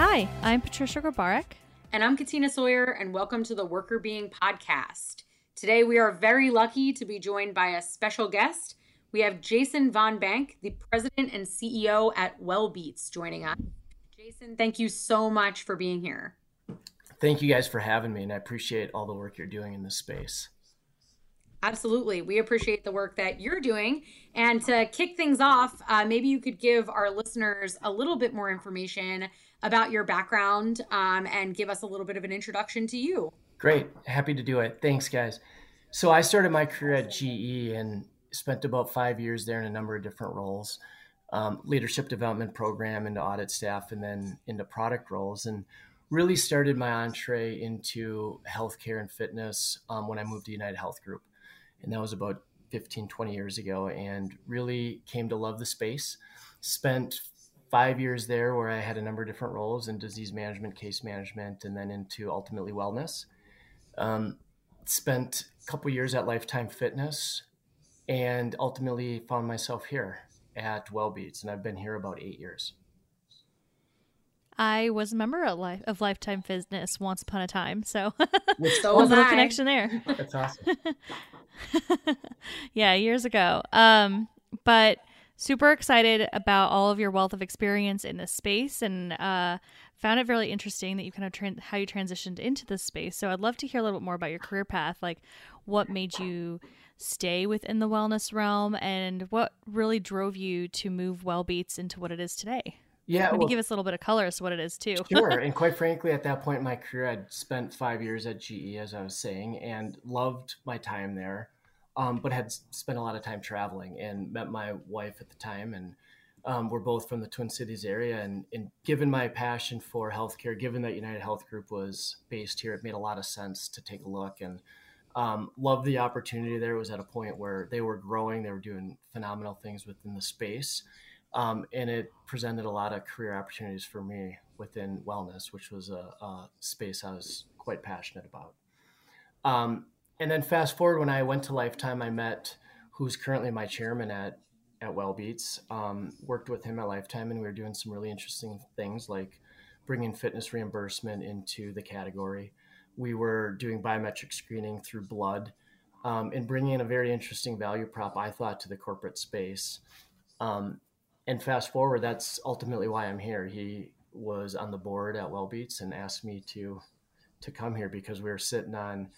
Hi, I'm Patricia Grabarek. And I'm Katina Sawyer, and welcome to the Workr Beeing Podcast. Today, we are very lucky to be joined by a special guest. We have Jason Von Bank, the president and CEO at Wellbeats, joining us. Jason, thank you so much for being here. Thank you guys for having me, and I appreciate all the work you're doing in this space. Absolutely. We appreciate the work that you're doing. And to kick things off, uh, maybe you could give our listeners a little bit more information about your background um, and give us a little bit of an introduction to you. Great. Happy to do it. Thanks, guys. So I started my career at GE and spent about five years there in a number of different roles um, leadership development program into audit staff and then into product roles. And really started my entree into healthcare and fitness um, when I moved to UnitedHealth Group. And that was about 15, 20 years ago, and really came to love the space. Spent five years there where I had a number of different roles in disease management, case management, and then into ultimately wellness. Um, spent a couple years at Lifetime Fitness and ultimately found myself here at Wellbeats, and I've been here about eight years. I was a member of, Life, of Lifetime Fitness once upon a time, so so a little I. connection there. That's awesome. yeah, years ago. Um, but super excited about all of your wealth of experience in this space, and uh, found it really interesting that you kind of how you transitioned into this space. So I'd love to hear a little bit more about your career path, like what made you stay within the wellness realm, and what really drove you to move Wellbeats into what it is today. Yeah, maybe well, give us a little bit of color as to what it is too. sure, and quite frankly, at that point in my career, I'd spent five years at GE, as I was saying, and loved my time there, um, but had spent a lot of time traveling and met my wife at the time, and um, we're both from the Twin Cities area. And, and, given my passion for healthcare, given that UnitedHealth Group was based here, it made a lot of sense to take a look and. Um, the opportunity there. It was at a point where they were growing, they were doing phenomenal things within the space um, and it presented a lot of career opportunities for me within wellness, which was a, a space I was quite passionate about. Um, and then fast forward when I went to Lifetime, I met who's currently my chairman at at Wellbeats. Um, worked with him at Lifetime, and we were doing some really interesting things like bringing fitness reimbursement into the category. We were doing biometric screening through blood, um, and bringing in a very interesting value prop, I thought, to the corporate space. Um, and fast forward, that's ultimately why I'm here. He was on the board at Wellbeats and asked me to to come here because we were sitting on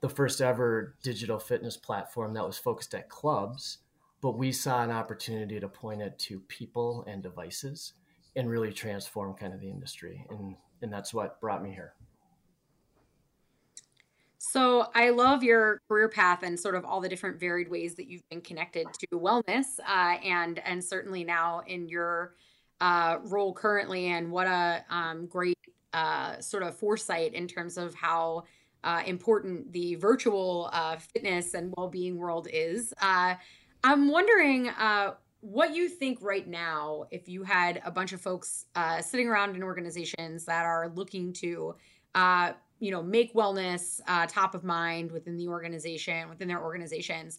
the first ever digital fitness platform that was focused at clubs, but we saw an opportunity to point it to people and devices and really transform kind of the industry. And and that's what brought me here. So I love your career path and sort of all the different varied ways that you've been connected to wellness, uh, and and certainly now in your uh, role currently, and what a um, great uh, sort of foresight in terms of how uh, important the virtual uh, fitness and well-being world is. Uh, I'm wondering what you think right now if you had a bunch of folks sitting around in organizations that are looking to you know make wellness uh, top of mind within the organization within their organizations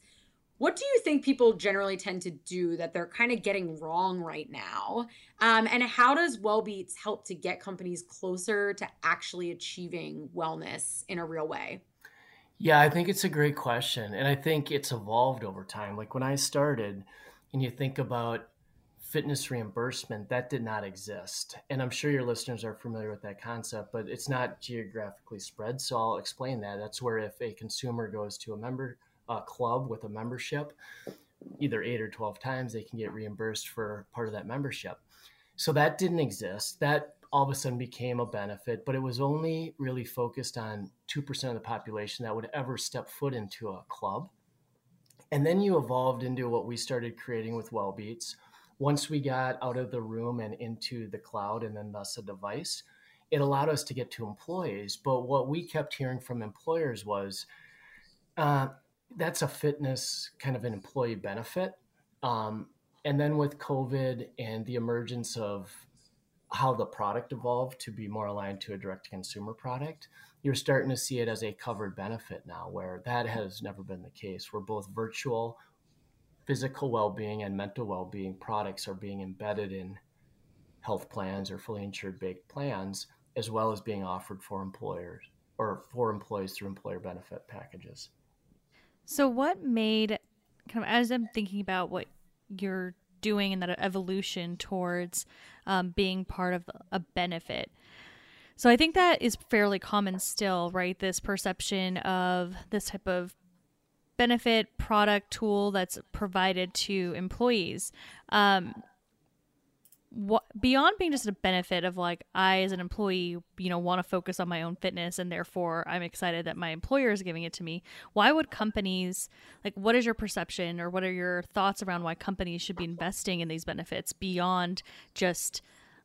what do you think people generally tend to do that they're kind of getting wrong right now um, and how does wellbeats help to get companies closer to actually achieving wellness in a real way yeah i think it's a great question and i think it's evolved over time like when i started and you think about fitness reimbursement, that did not exist. And I'm sure your listeners are familiar with that concept, but it's not geographically spread. So I'll explain that. That's where if a consumer goes to a member a club with a membership, either eight or 12 times, they can get reimbursed for part of that membership. So that didn't exist. That all of a sudden became a benefit, but it was only really focused on 2% of the population that would ever step foot into a club. And then you evolved into what we started creating with Wellbeats, once we got out of the room and into the cloud and then thus a device, it allowed us to get to employees. But what we kept hearing from employers was uh, that's a fitness kind of an employee benefit. Um, and then with COVID and the emergence of how the product evolved to be more aligned to a direct consumer product, you're starting to see it as a covered benefit now, where that has never been the case. We're both virtual physical well-being and mental well-being products are being embedded in health plans or fully insured baked plans, as well as being offered for employers or for employees through employer benefit packages. So, what made kind of as I'm thinking about what you're doing and that evolution towards um, being part of a benefit? So, I think that is fairly common still, right? This perception of this type of benefit product tool that's provided to employees. Um, what beyond being just a benefit of like I as an employee, you know, want to focus on my own fitness and therefore I'm excited that my employer is giving it to me. Why would companies like what is your perception or what are your thoughts around why companies should be investing in these benefits beyond just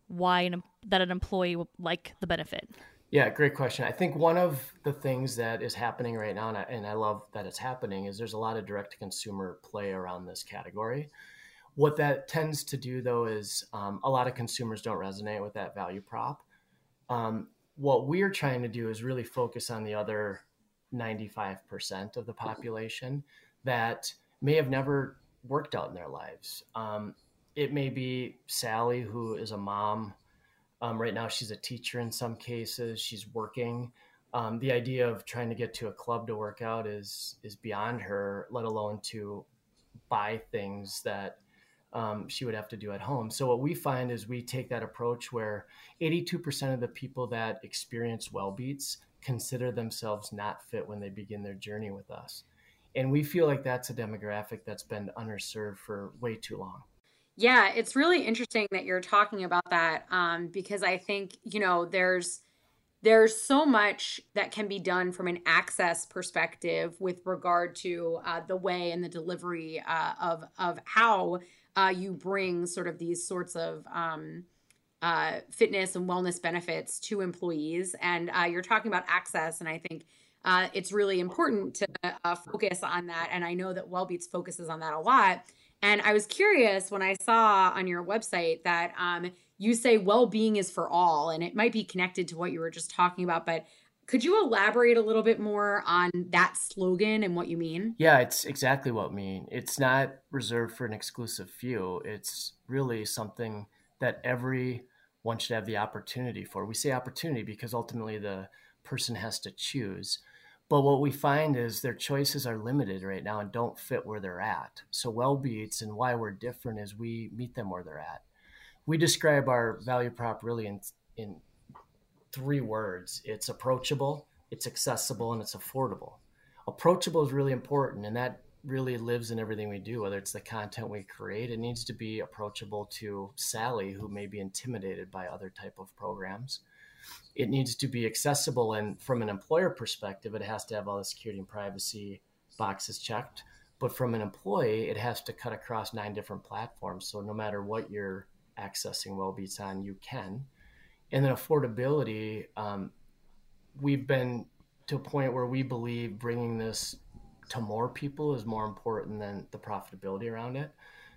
why an, that an employee will like the benefit? Yeah, great question. I think one of the things that is happening right now, and I, and I love that it's happening, is there's a lot of direct to consumer play around this category. What that tends to do, though, is um, a lot of consumers don't resonate with that value prop. Um, what we're trying to do is really focus on the other 95% of the population that may have never worked out in their lives. Um, it may be Sally, who is a mom. Um, right now, she's a teacher in some cases. She's working. Um, the idea of trying to get to a club to work out is is beyond her. Let alone to buy things that um, she would have to do at home. So what we find is we take that approach where 82% of the people that experience Wellbeats consider themselves not fit when they begin their journey with us. And we feel like that's a demographic that's been underserved for way too long. Yeah, it's really interesting that you're talking about that um, because I think, you know, there's there's so much that can be done from an access perspective with regard to uh, the way and the delivery uh, of of how uh, you bring sort of these sorts of um, uh, fitness and wellness benefits to employees. And uh, you're talking about access, and I think uh, it's really important to uh, focus on that. And I know that Wellbeats focuses on that a lot. And I was curious when I saw on your website that um, you say well-being is for all, and it might be connected to what you were just talking about, but could you elaborate a little bit more on that slogan and what you mean? Yeah, it's exactly what I mean. It's not reserved for an exclusive few. It's really something that everyone should have the opportunity for. We say opportunity because ultimately the person has to choose. But what we find is their choices are limited right now and don't fit where they're at. So Wellbeats and why we're different is we meet them where they're at. We describe our value prop really in, in three words it's approachable, it's accessible, and it's affordable. Approachable is really important, and that really lives in everything we do, whether it's the content we create. It needs to be approachable to Sally, who may be intimidated by other type of programs. It needs to be accessible, and from an employer perspective, it has to have all the security and privacy boxes checked. But from an employee, it has to cut across nine different platforms. So no matter what you're accessing Wellbeats on, you can and then affordability um, we've been to a point where we believe bringing this to more people is more important than the profitability around it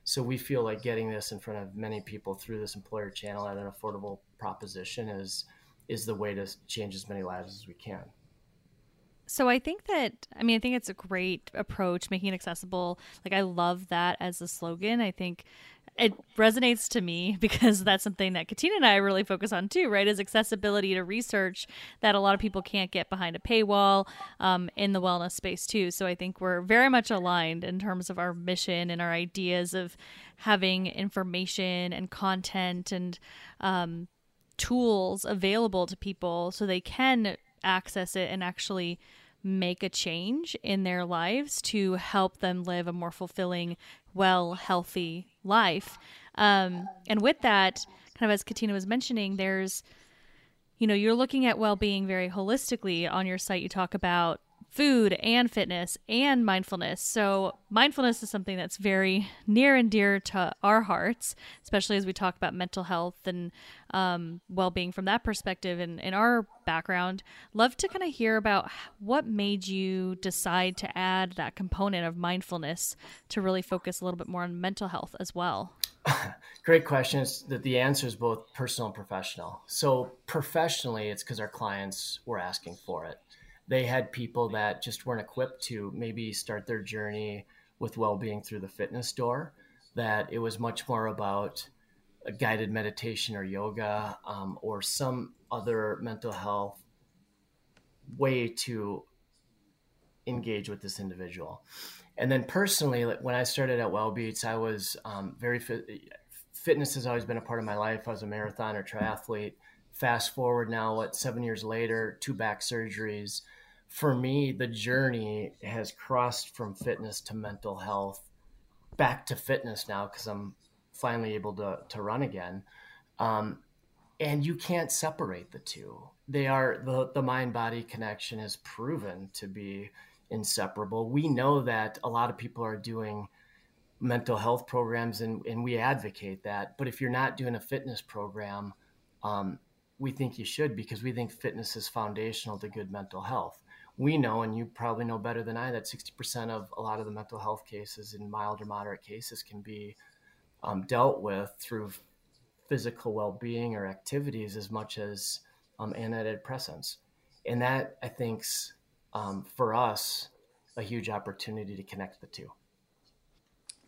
so we feel like getting this in front of many people through this employer channel at an affordable proposition is is the way to change as many lives as we can so I think that I mean I think it's a great approach making it accessible. Like I love that as a slogan. I think it resonates to me because that's something that Katina and I really focus on too, right? Is accessibility to research that a lot of people can't get behind a paywall um, in the wellness space too. So I think we're very much aligned in terms of our mission and our ideas of having information and content and um, tools available to people so they can access it and actually make a change in their lives to help them live a more fulfilling, well, healthy life. Um, and with that, kind of as Katina was mentioning, there's, you know, you're looking at well being very holistically on your site. You talk about food and fitness and mindfulness. So, mindfulness is something that's very near and dear to our hearts, especially as we talk about mental health and um, well being from that perspective. And in our background, love to kind of hear about what made you decide to add that component of mindfulness to really focus a little bit more on mental health as well. Great question. It's that the answer is both personal and professional. So, professionally, it's because our clients were asking for it they had people that just weren't equipped to maybe start their journey with well-being through the fitness door that it was much more about a guided meditation or yoga um, or some other mental health way to engage with this individual. And then personally, when I started at Wellbeats, I was um, very fit. Fitness has always been a part of my life. I was a marathon or triathlete. Fast forward now, what seven years later, two back surgeries. For me, the journey has crossed from fitness to mental health, back to fitness now because I'm finally able to to run again. Um, and you can't separate the two. They are the the mind body connection is proven to be inseparable. We know that a lot of people are doing mental health programs and, and we advocate that. But if you're not doing a fitness program, um, we think you should because we think fitness is foundational to good mental health. We know, and you probably know better than I, that 60% of a lot of the mental health cases in mild or moderate cases can be um, dealt with through physical well being or activities as much as um, antidepressants. And that, I think's um, for us a huge opportunity to connect the two.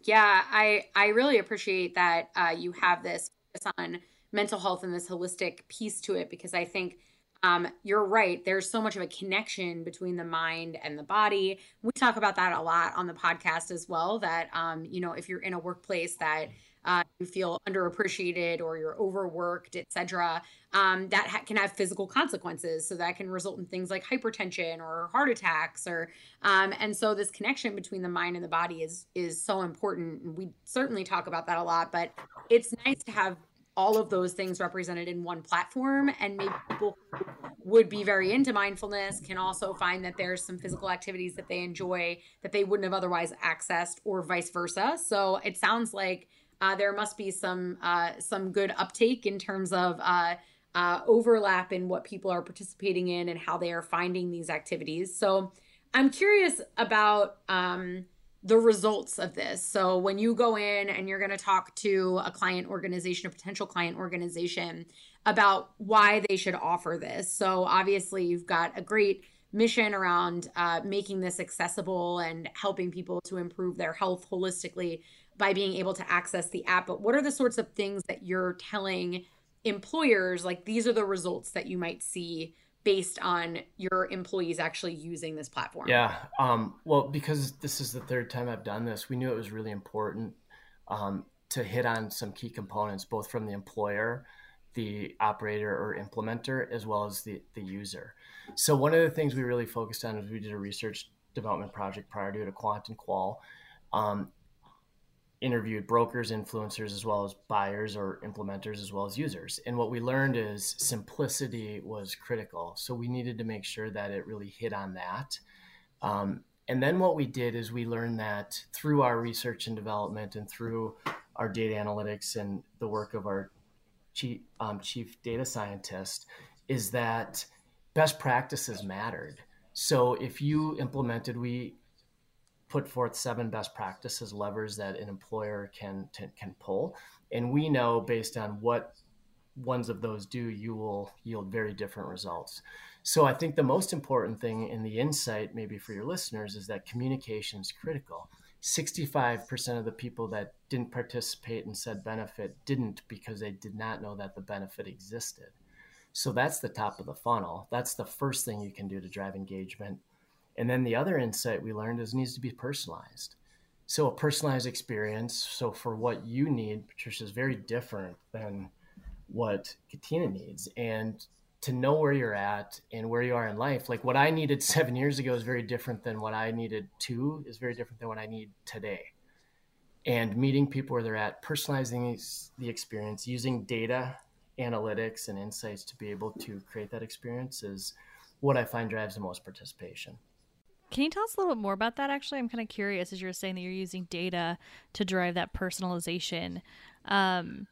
Yeah, I I really appreciate that uh, you have this on mental health and this holistic piece to it because I think um, you're right. There's so much of a connection between the mind and the body. We talk about that a lot on the podcast as well. That um, you know, if you're in a workplace that uh, you feel underappreciated or you're overworked, etc., um, that ha- can have physical consequences. So that can result in things like hypertension or heart attacks, or um, and so this connection between the mind and the body is is so important. We certainly talk about that a lot, but it's nice to have all of those things represented in one platform and maybe people would be very into mindfulness can also find that there's some physical activities that they enjoy that they wouldn't have otherwise accessed or vice versa so it sounds like uh, there must be some uh, some good uptake in terms of uh, uh, overlap in what people are participating in and how they are finding these activities. So I'm curious about um, the results of this. So when you go in and you're going to talk to a client organization, a potential client organization about why they should offer this. So obviously you've got a great mission around uh, making this accessible and helping people to improve their health holistically by being able to access the app. But what are the sorts of things that you're telling employers like these are the results that you might see based on your employees actually using this platform? Yeah. Um, well, because this is the third time I've done this, we knew it was really important um, to hit on some key components, both from the employer, the operator or implementer, as well as the, the user. So, one of the things we really focused on is we did a research development project prior to it, a quant and qual. Um, interviewed brokers, influencers, as well as buyers or implementers, as well as users. And what we learned is simplicity was critical. So we needed to make sure that it really hit on that. Um, and then what we did is we learned that through our research and development and through our data analytics and the work of our chief, um, chief data scientist is that best practices mattered. So if you implemented, we put forth seven best practices levers that an employer can can pull. And we know based on what ones of those do you will yield very different results. So i think the most important thing in the insight maybe for your listeners is that communication is critical 65% of the people that didn't participate and said benefit didn't because they did not know that the benefit existed. So that's the top of the funnel. That's the first thing you can do to drive engagement and then the other insight we learned is it needs to be personalized. So a personalized experience. So for what you need, Patricia, is very different than what Katina needs. And to know where you're at and where you are in life, like what I needed seven years ago is very different than what I needed two is very different than what I need today. And meeting people where they're at, personalizing the experience, using data analytics and insights to be able to create that experience is what I find drives the most participation. Can you tell us a little bit more about that? Actually, I'm kind of curious as you're saying that you're using data to drive that personalization. Um,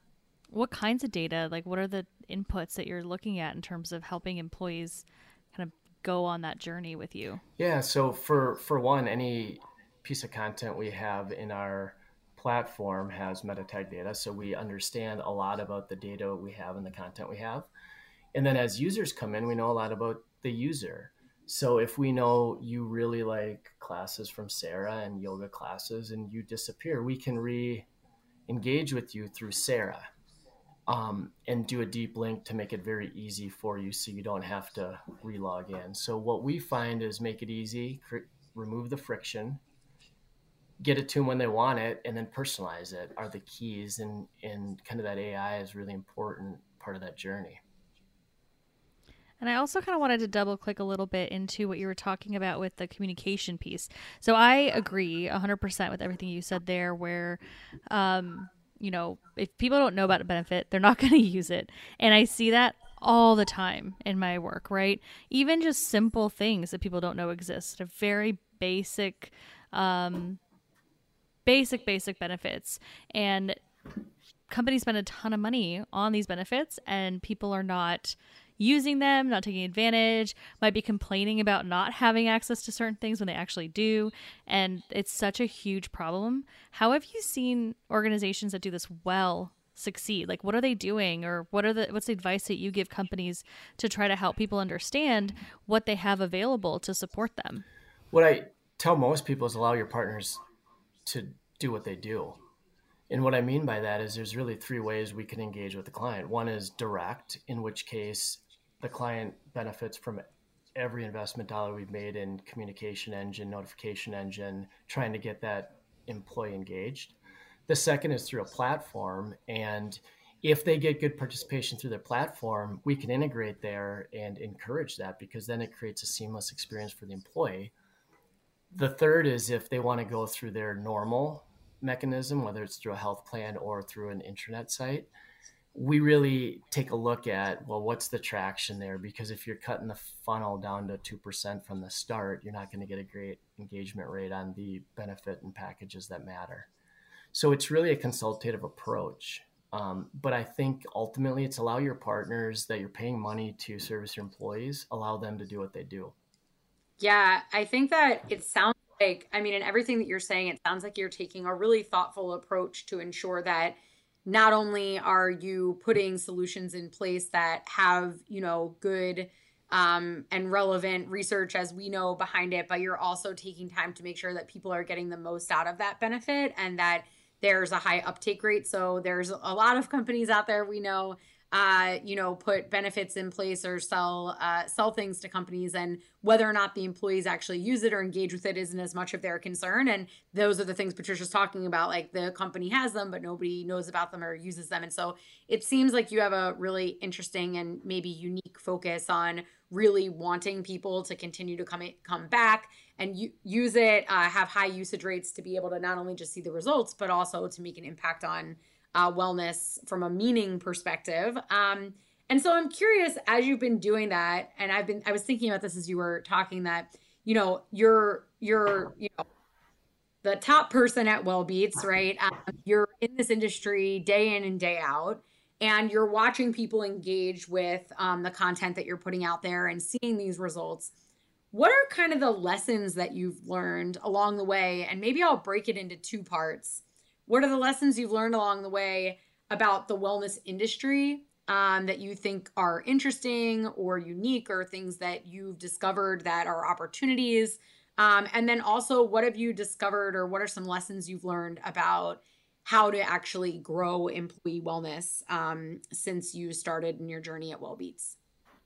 what kinds of data? Like, what are the inputs that you're looking at in terms of helping employees kind of go on that journey with you? Yeah. So for for one, any piece of content we have in our platform has meta tag data, so we understand a lot about the data we have and the content we have. And then as users come in, we know a lot about the user. So if we know you really like classes from Sarah and yoga classes and you disappear, we can re engage with you through Sarah. um, and do a deep link to make it very easy for you so you don't have to relog in. So, what we find is make it easy, cr- remove the friction, get it to them when they want it, and then personalize it are the keys. And, and kind of that AI is really important part of that journey. And I also kind of wanted to double click a little bit into what you were talking about with the communication piece. So I agree 100% with everything you said there, where, um, you know, if people don't know about a benefit, they're not going to use it. And I see that all the time in my work, right? Even just simple things that people don't know exist, a very basic, um, basic, basic benefits. And companies spend a ton of money on these benefits, and people are not using them, not taking advantage, might be complaining about not having access to certain things when they actually do. And it's such a huge problem. How have you seen organizations that do this well succeed? Like what are they doing or what are the what's the advice that you give companies to try to help people understand what they have available to support them? What I tell most people is allow your partners to do what they do. And what I mean by that is there's really three ways we can engage with the client. One is direct, in which case the client benefits from every investment dollar we've made in communication engine, notification engine, trying to get that employee engaged. The second is through a platform. And if they get good participation through their platform, we can integrate there and encourage that because then it creates a seamless experience for the employee. The third is if they want to go through their normal mechanism, whether it's through a health plan or through an intranet site, we really take a look at well what's the traction there? Because if you're cutting the funnel down to 2% from the start you're not going to get a great engagement rate on the benefit and packages that matter. So it's really a consultative approach. Um, but i think ultimately it's allow your partners that you're paying money to service your employees allow them to do what they do. Yeah i think that it sounds like i mean in everything that you're saying it sounds like you're taking a really thoughtful approach to ensure that not only are you putting solutions in place that have you know good um, and relevant research as we know behind it but you're also taking time to make sure that people are getting the most out of that benefit and that there's a high uptake rate. So there's a lot of companies out there we know uh, you know, put benefits in place or sell uh, sell things to companies, and whether or not the employees actually use it or engage with it isn't as much of their concern. And those are the things Patricia's talking about. Like the company has them, but nobody knows about them or uses them. And so it seems like you have a really interesting and maybe unique focus on really wanting people to continue to come come back and u- use it, uh, have high usage rates to be able to not only just see the results, but also to make an impact on uh, wellness from a meaning perspective. Um, and so I'm curious as you've been doing that, and I've been I was thinking about this as you were talking that you know you're you're you know the top person at Wellbeats, right? Um, you're in this industry day in and day out, and you're watching people engage with um, the content that you're putting out there and seeing these results. What are kind of the lessons that you've learned along the way? And maybe I'll break it into two parts. What are the lessons you've learned along the way about the wellness industry um, that you think are interesting or unique or things that you've discovered that are opportunities? Um, and then also, what have you discovered or what are some lessons you've learned about how to actually grow employee wellness um, since you started in your journey at Wellbeats?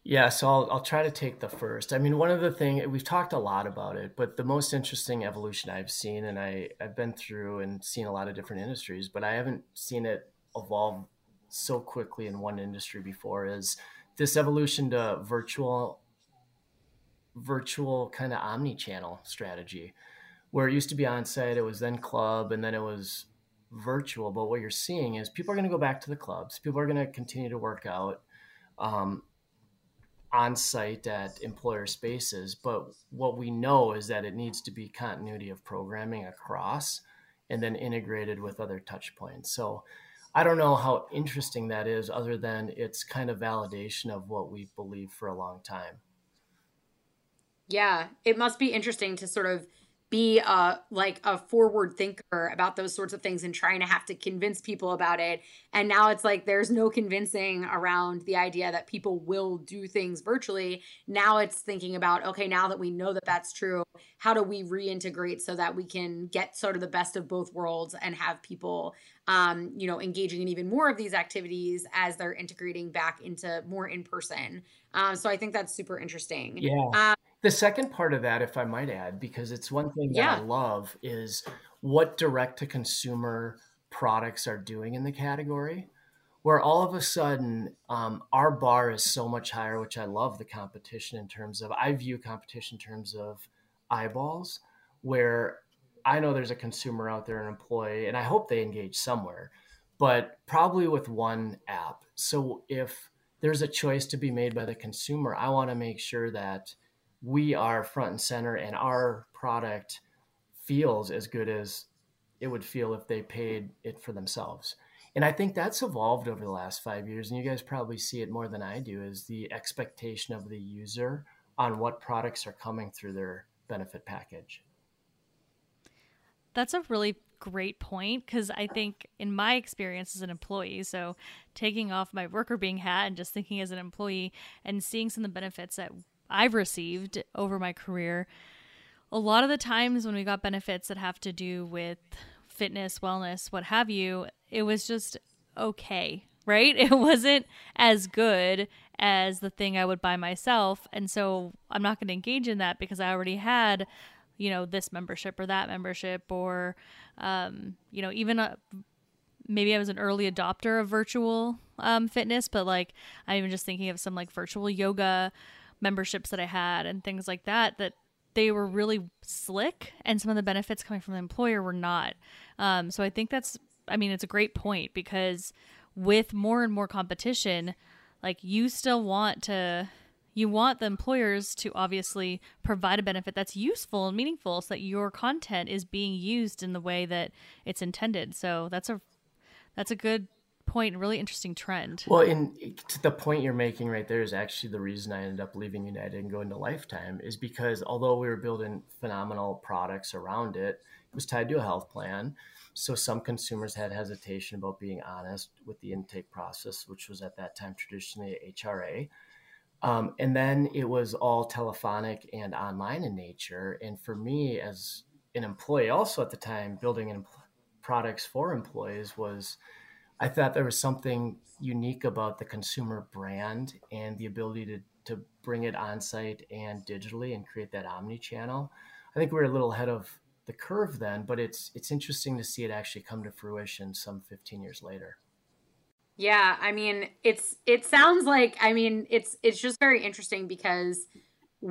Yeah, so I'll, I'll try to take the first. I mean, one of the things we've talked a lot about it, but the most interesting evolution I've seen, and I, I've been through and seen a lot of different industries, but I haven't seen it evolve so quickly in one industry before, is this evolution to virtual, virtual kind of omni-channel strategy, where it used to be on site, it was then club, and then it was virtual. But what you're seeing is people are going to go back to the clubs, people are going to continue to work out. Um, on site at employer spaces. But what we know is that it needs to be continuity of programming across and then integrated with other touch points. So I don't know how interesting that is, other than it's kind of validation of what we've believed for a long time. Yeah, it must be interesting to sort of be a like a forward thinker about those sorts of things and trying to have to convince people about it. And now it's like there's no convincing around the idea that people will do things virtually. Now it's thinking about okay now that we know that that's true how do we reintegrate so that we can get sort of the best of both worlds and have people um, you know engaging in even more of these activities as they're integrating back into more in person? Um, so i think that's super interesting. Yeah. Um, the second part of that, if I might add, because it's one thing that yeah. I love, is what direct to consumer products are doing in the category. Where all of a sudden um, our bar is so much higher, which I love the competition in terms of, I view competition in terms of eyeballs, where I know there's a consumer out there, an employee, and I hope they engage somewhere, but probably with one app. So if there's a choice to be made by the consumer, I want to make sure that we are front and center and our product feels as good as it would feel if they paid it for themselves. And I think that's evolved over the last five years. And you guys probably see it more than I do is the expectation of the user on what products are coming through their benefit package. That's a really great point because I think in my experience as an employee, so taking off my worker being hat and just thinking as an employee and seeing some of the benefits that I've received over my career, a lot of the times when we got benefits that have to do with fitness, wellness, what have you, it was just okay, right? It wasn't as good as the thing I would buy myself. And so I'm not going to engage in that because I already had, you know, this membership or that membership or, um, you know, even a, maybe I was an early adopter of virtual um, fitness, but like I'm even just thinking of some like virtual yoga memberships that I had and things like that that they were really slick and some of the benefits coming from the employer were not. Um, so I think that's I mean it's a great point because with more and more competition, like you still want to you want the employers to obviously provide a benefit that's useful and meaningful so that your content is being used in the way that it's intended. So that's a that's a good point, really interesting trend. Well, in to the point you're making right there is actually the reason I ended up leaving United and going to Lifetime is because although we were building phenomenal products around it, it was tied to a health plan. So some consumers had hesitation about being honest with the intake process, which was at that time traditionally HRA. Um, and then it was all telephonic and online in nature. And for me, as an employee, also at the time, building products for employees was I thought there was something unique about the consumer brand and the ability to, to bring it on site and digitally and create that omni channel. I think we are a little ahead of the curve then, but it's it's interesting to see it actually come to fruition some 15 years later. Yeah, I mean, it's it sounds like I mean, it's it's just very interesting because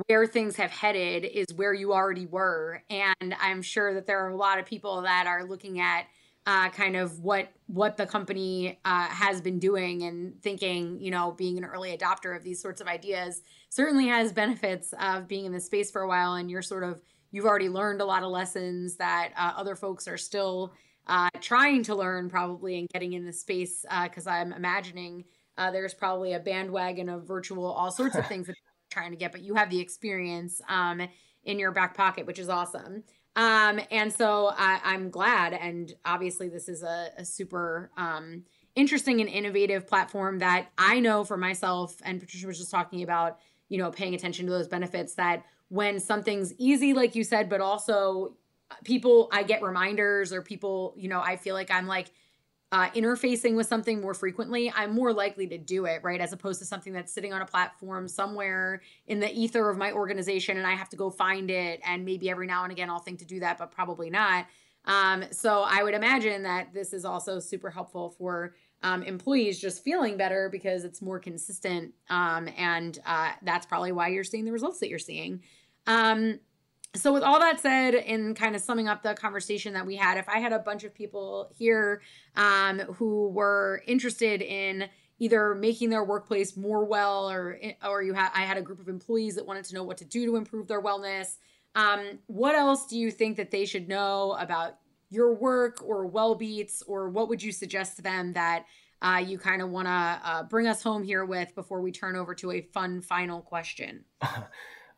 where things have headed is where you already were and I'm sure that there are a lot of people that are looking at uh, kind of what what the company uh, has been doing and thinking you know being an early adopter of these sorts of ideas certainly has benefits of being in the space for a while. And you're sort of you've already learned a lot of lessons that uh, other folks are still uh, trying to learn probably and getting in the space because uh, i'm imagining uh, there's probably a bandwagon of virtual all sorts of things that you're trying to get but you have the experience um, in your back pocket which is awesome um, and so I, I'm glad. And obviously, this is a, a super um, interesting and innovative platform that I know for myself. And Patricia was just talking about, you know, paying attention to those benefits that when something's easy, like you said, but also people, I get reminders or people, you know, I feel like I'm like, uh, interfacing with something more frequently, I'm more likely to do it, right? As opposed to something that's sitting on a platform somewhere in the ether of my organization and I have to go find it. And maybe every now and again I'll think to do that, but probably not. Um, so I would imagine that this is also super helpful for um, employees just feeling better because it's more consistent. Um, and uh, that's probably why you're seeing the results that you're seeing. So with all that said and kind of summing up the conversation that we had if i had a bunch of people here um, who were interested in either making their workplace more well or or you had i had a group of employees that wanted to know what to do to improve their wellness um, what else do you think that they should know about your work or Wellbeats or what would you suggest to them that uh, you kind of want to uh, bring us home here with before we turn over to a fun final question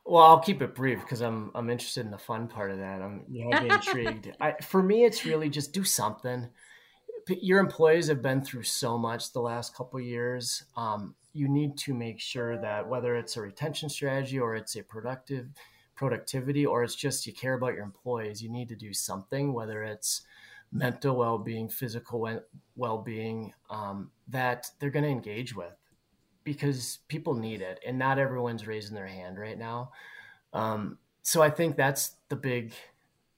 Well, I'll keep it brief because I'm I'm interested in the fun part of that. I'm you know, intrigued. I, for me, it's really just do something. Your employees have been through so much the last couple years. Um, you need to make sure that whether it's a retention strategy or it's a productive productivity or it's just you care about your employees, you need to do something. Whether it's mental well-being, physical well-being, um, that they're going to engage with because people need it and not everyone's raising their hand right now. Um, so i think that's the big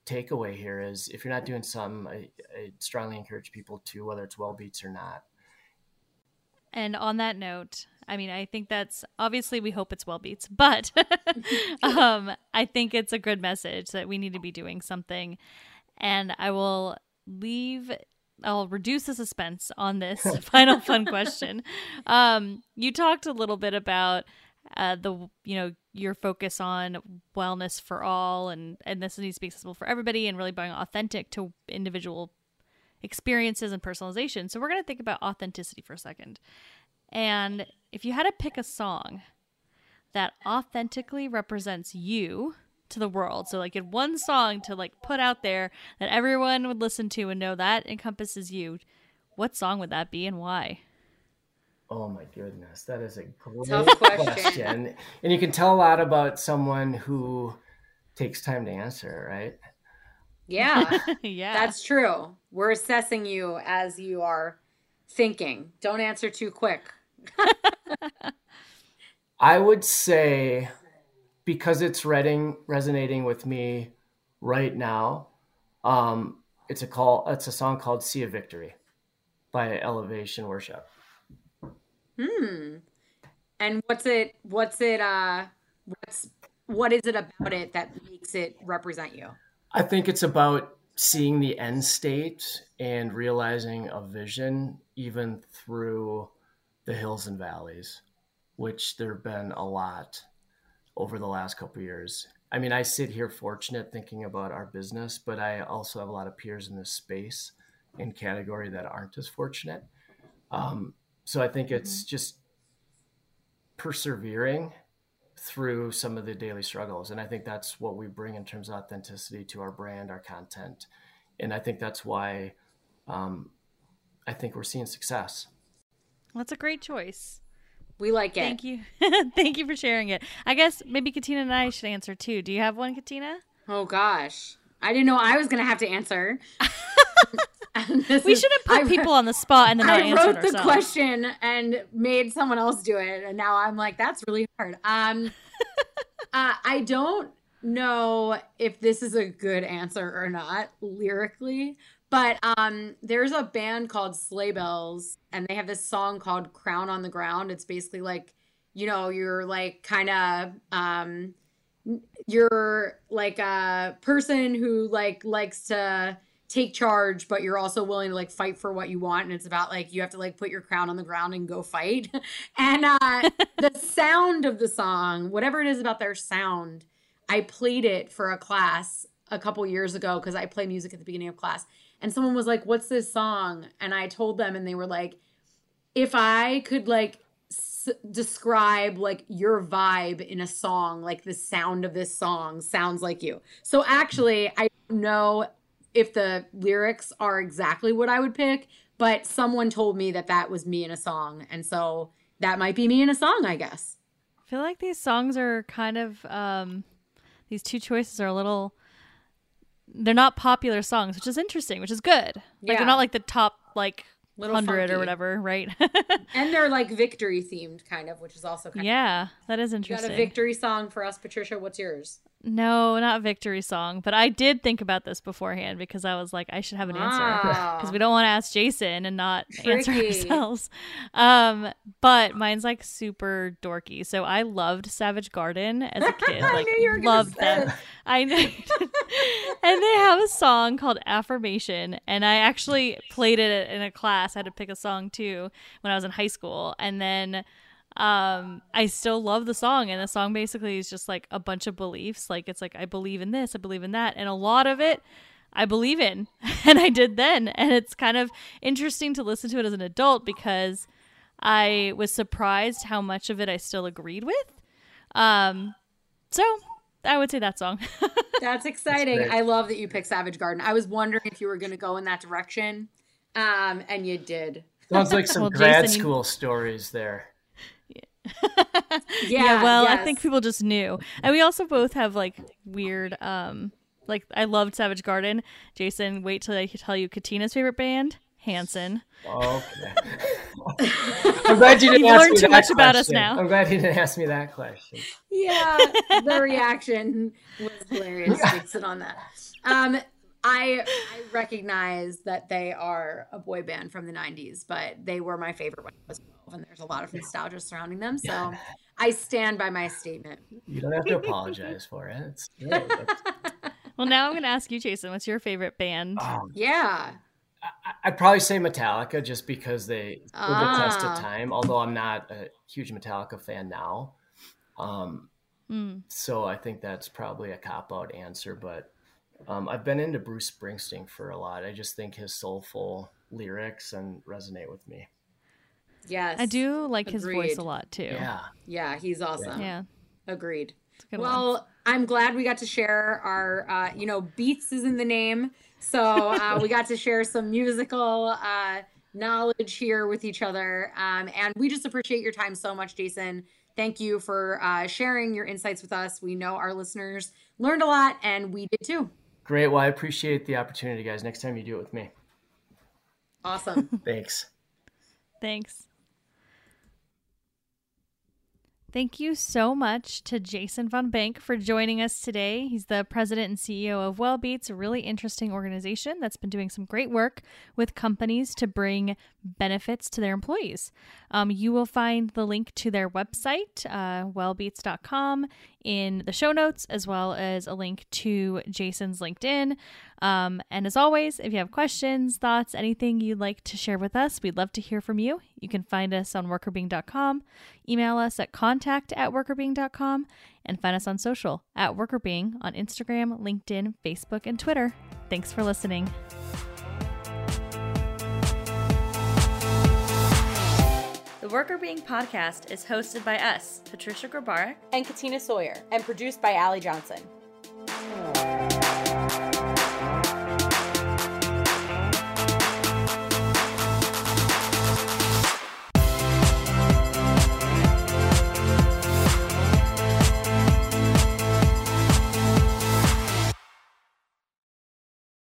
takeaway here is if you're not doing something I, I strongly encourage people to whether it's Wellbeats or not. And on that note i mean i think that's obviously we hope it's Wellbeats but um, i think it's a good message that we need to be doing something. And i will leave I'll reduce the suspense on this final fun question. Um, you talked a little bit about uh, the you know your focus on wellness for all and and this needs to be accessible for everybody and really being authentic to individual experiences and personalization. So we're going to think about authenticity for a second. And if you had to pick a song that authentically represents you to the world. So like in one song to like put out there that everyone would listen to and know that encompasses you. What song would that be and why? Oh my goodness, that is a great question. question. And you can tell a lot about someone who takes time to answer, right? Yeah. yeah. That's true. We're assessing you as you are thinking. Don't answer too quick. I would say because it's reading, resonating with me right now. Um, it's a call. It's a song called "See A Victory" by Elevation Worship. Hmm. And what's it? What's it? Uh, what's what is it about it that makes it represent you? I think it's about seeing the end state and realizing a vision, even through the hills and valleys, which there have been a lot over the last couple years. I mean, I sit here fortunate thinking about our business, but I also have a lot of peers in this space in category that aren't as fortunate. Um, so I think it's mm-hmm. just persevering through some of the daily struggles. And I think that's what we bring in terms of authenticity to our brand, our content. And I think that's why um, I think we're seeing success. That's a great choice. We like it. Thank you. Thank you for sharing it. I guess maybe Katina and I should answer too. Do you have one, Katina? Oh gosh. I didn't know I was going to have to answer. we shouldn't put I, people on the spot and then I wrote the ourselves. question and made someone else do it, and now I'm like, that's really hard. Um, uh, I don't know if this is a good answer or not lyrically, but um, there's a band called Sleigh Bells, and they have this song called "Crown on the Ground." It's basically like, you know, you're like kind of um, you're like a person who like likes to take charge, but you're also willing to like fight for what you want. And it's about like you have to like put your crown on the ground and go fight. and uh, the sound of the song, whatever it is about their sound, I played it for a class a couple years ago because I play music at the beginning of class and someone was like, "What's this song?" And I told them, and they were like, "If I could like s- describe like your vibe in a song, like the sound of this song sounds like you." So actually, I don't know if the lyrics are exactly what I would pick, but someone told me that that was me in a song, and so that might be me in a song, I guess. I feel like these songs are kind of um these two choices are a little they're not popular songs, which is interesting, which is good. Like yeah. they're not like the top like Little hundred or whatever, right? and they're like victory themed, kind of, which is also kind of. yeah, of that is interesting. You got a victory song for us, Patricia? What's yours? No, not victory song, but I did think about this beforehand because I was like, I should have an answer because we don't want to ask Jason and not Tricky. answer ourselves. Um, but mine's like super dorky. So I loved Savage Garden as a kid. Like loved them. I know. and they have a song called Affirmation, and I actually played it in a class. I had to pick a song too when I was in high school, and then um i still love the song and the song basically is just like a bunch of beliefs like it's like i believe in this i believe in that and a lot of it i believe in and i did then and it's kind of interesting to listen to it as an adult because i was surprised how much of it i still agreed with um So I would say that song. That's exciting. That's I love that you picked Savage Garden. I was wondering if you were going to go in that direction, um, and you did. Sounds like some well, grad Jason, school you... stories there. yeah, yeah, well, yes. I think people just knew. And we also both have like weird um like I loved Savage Garden. Jason, wait till I tell you Katina's favorite band, Hanson. Okay. I'm glad you didn't You've learned too much question. about us now. I'm glad you didn't ask me that question. Yeah, the reaction was hilarious. Jason on that. Um, I I recognize that they are a boy band from the '90s, but they were my favorite when I was 12, and there's a lot of nostalgia surrounding them. So I stand by my statement. You don't have to apologize for it. It's, well, now I'm going to ask you, Jason. What's your favorite band? Um, yeah. I'd probably say Metallica just because they ah. the test of time. Although I'm not a huge Metallica fan now, um, mm. so I think that's probably a cop out answer. But um, I've been into Bruce Springsteen for a lot. I just think his soulful lyrics and resonate with me. Yes, I do like Agreed. his voice a lot too. Yeah, yeah, he's awesome. Yeah, Agreed. Well, one. I'm glad we got to share our, uh, you know, Beats is in the name. So uh, we got to share some musical uh, knowledge here with each other. Um, and we just appreciate your time so much, Jason. Thank you for uh, sharing your insights with us. We know our listeners learned a lot, and we did too. Great. Well, I appreciate the opportunity, guys. Next time you do it with me. Awesome. Thanks. Thanks. Thank you so much to Jason Von Bank for joining us today. He's the president and CEO of Wellbeats, a really interesting organization that's been doing some great work with companies to bring benefits to their employees. Um, you will find the link to their website, uh, wellbeats.com, in the show notes, as well as a link to Jason's LinkedIn. Um, and as always, if you have questions, thoughts, anything you'd like to share with us, we'd love to hear from you. You can find us on workrbeeing.com, email us at contact at workrbeeing.com, and find us on social at workerbeing on Instagram, LinkedIn, Facebook, and Twitter. Thanks for listening. The Workr Beeing podcast is hosted by us, Patricia Grabarek and Katina Sawyer, and produced by Allie Johnson.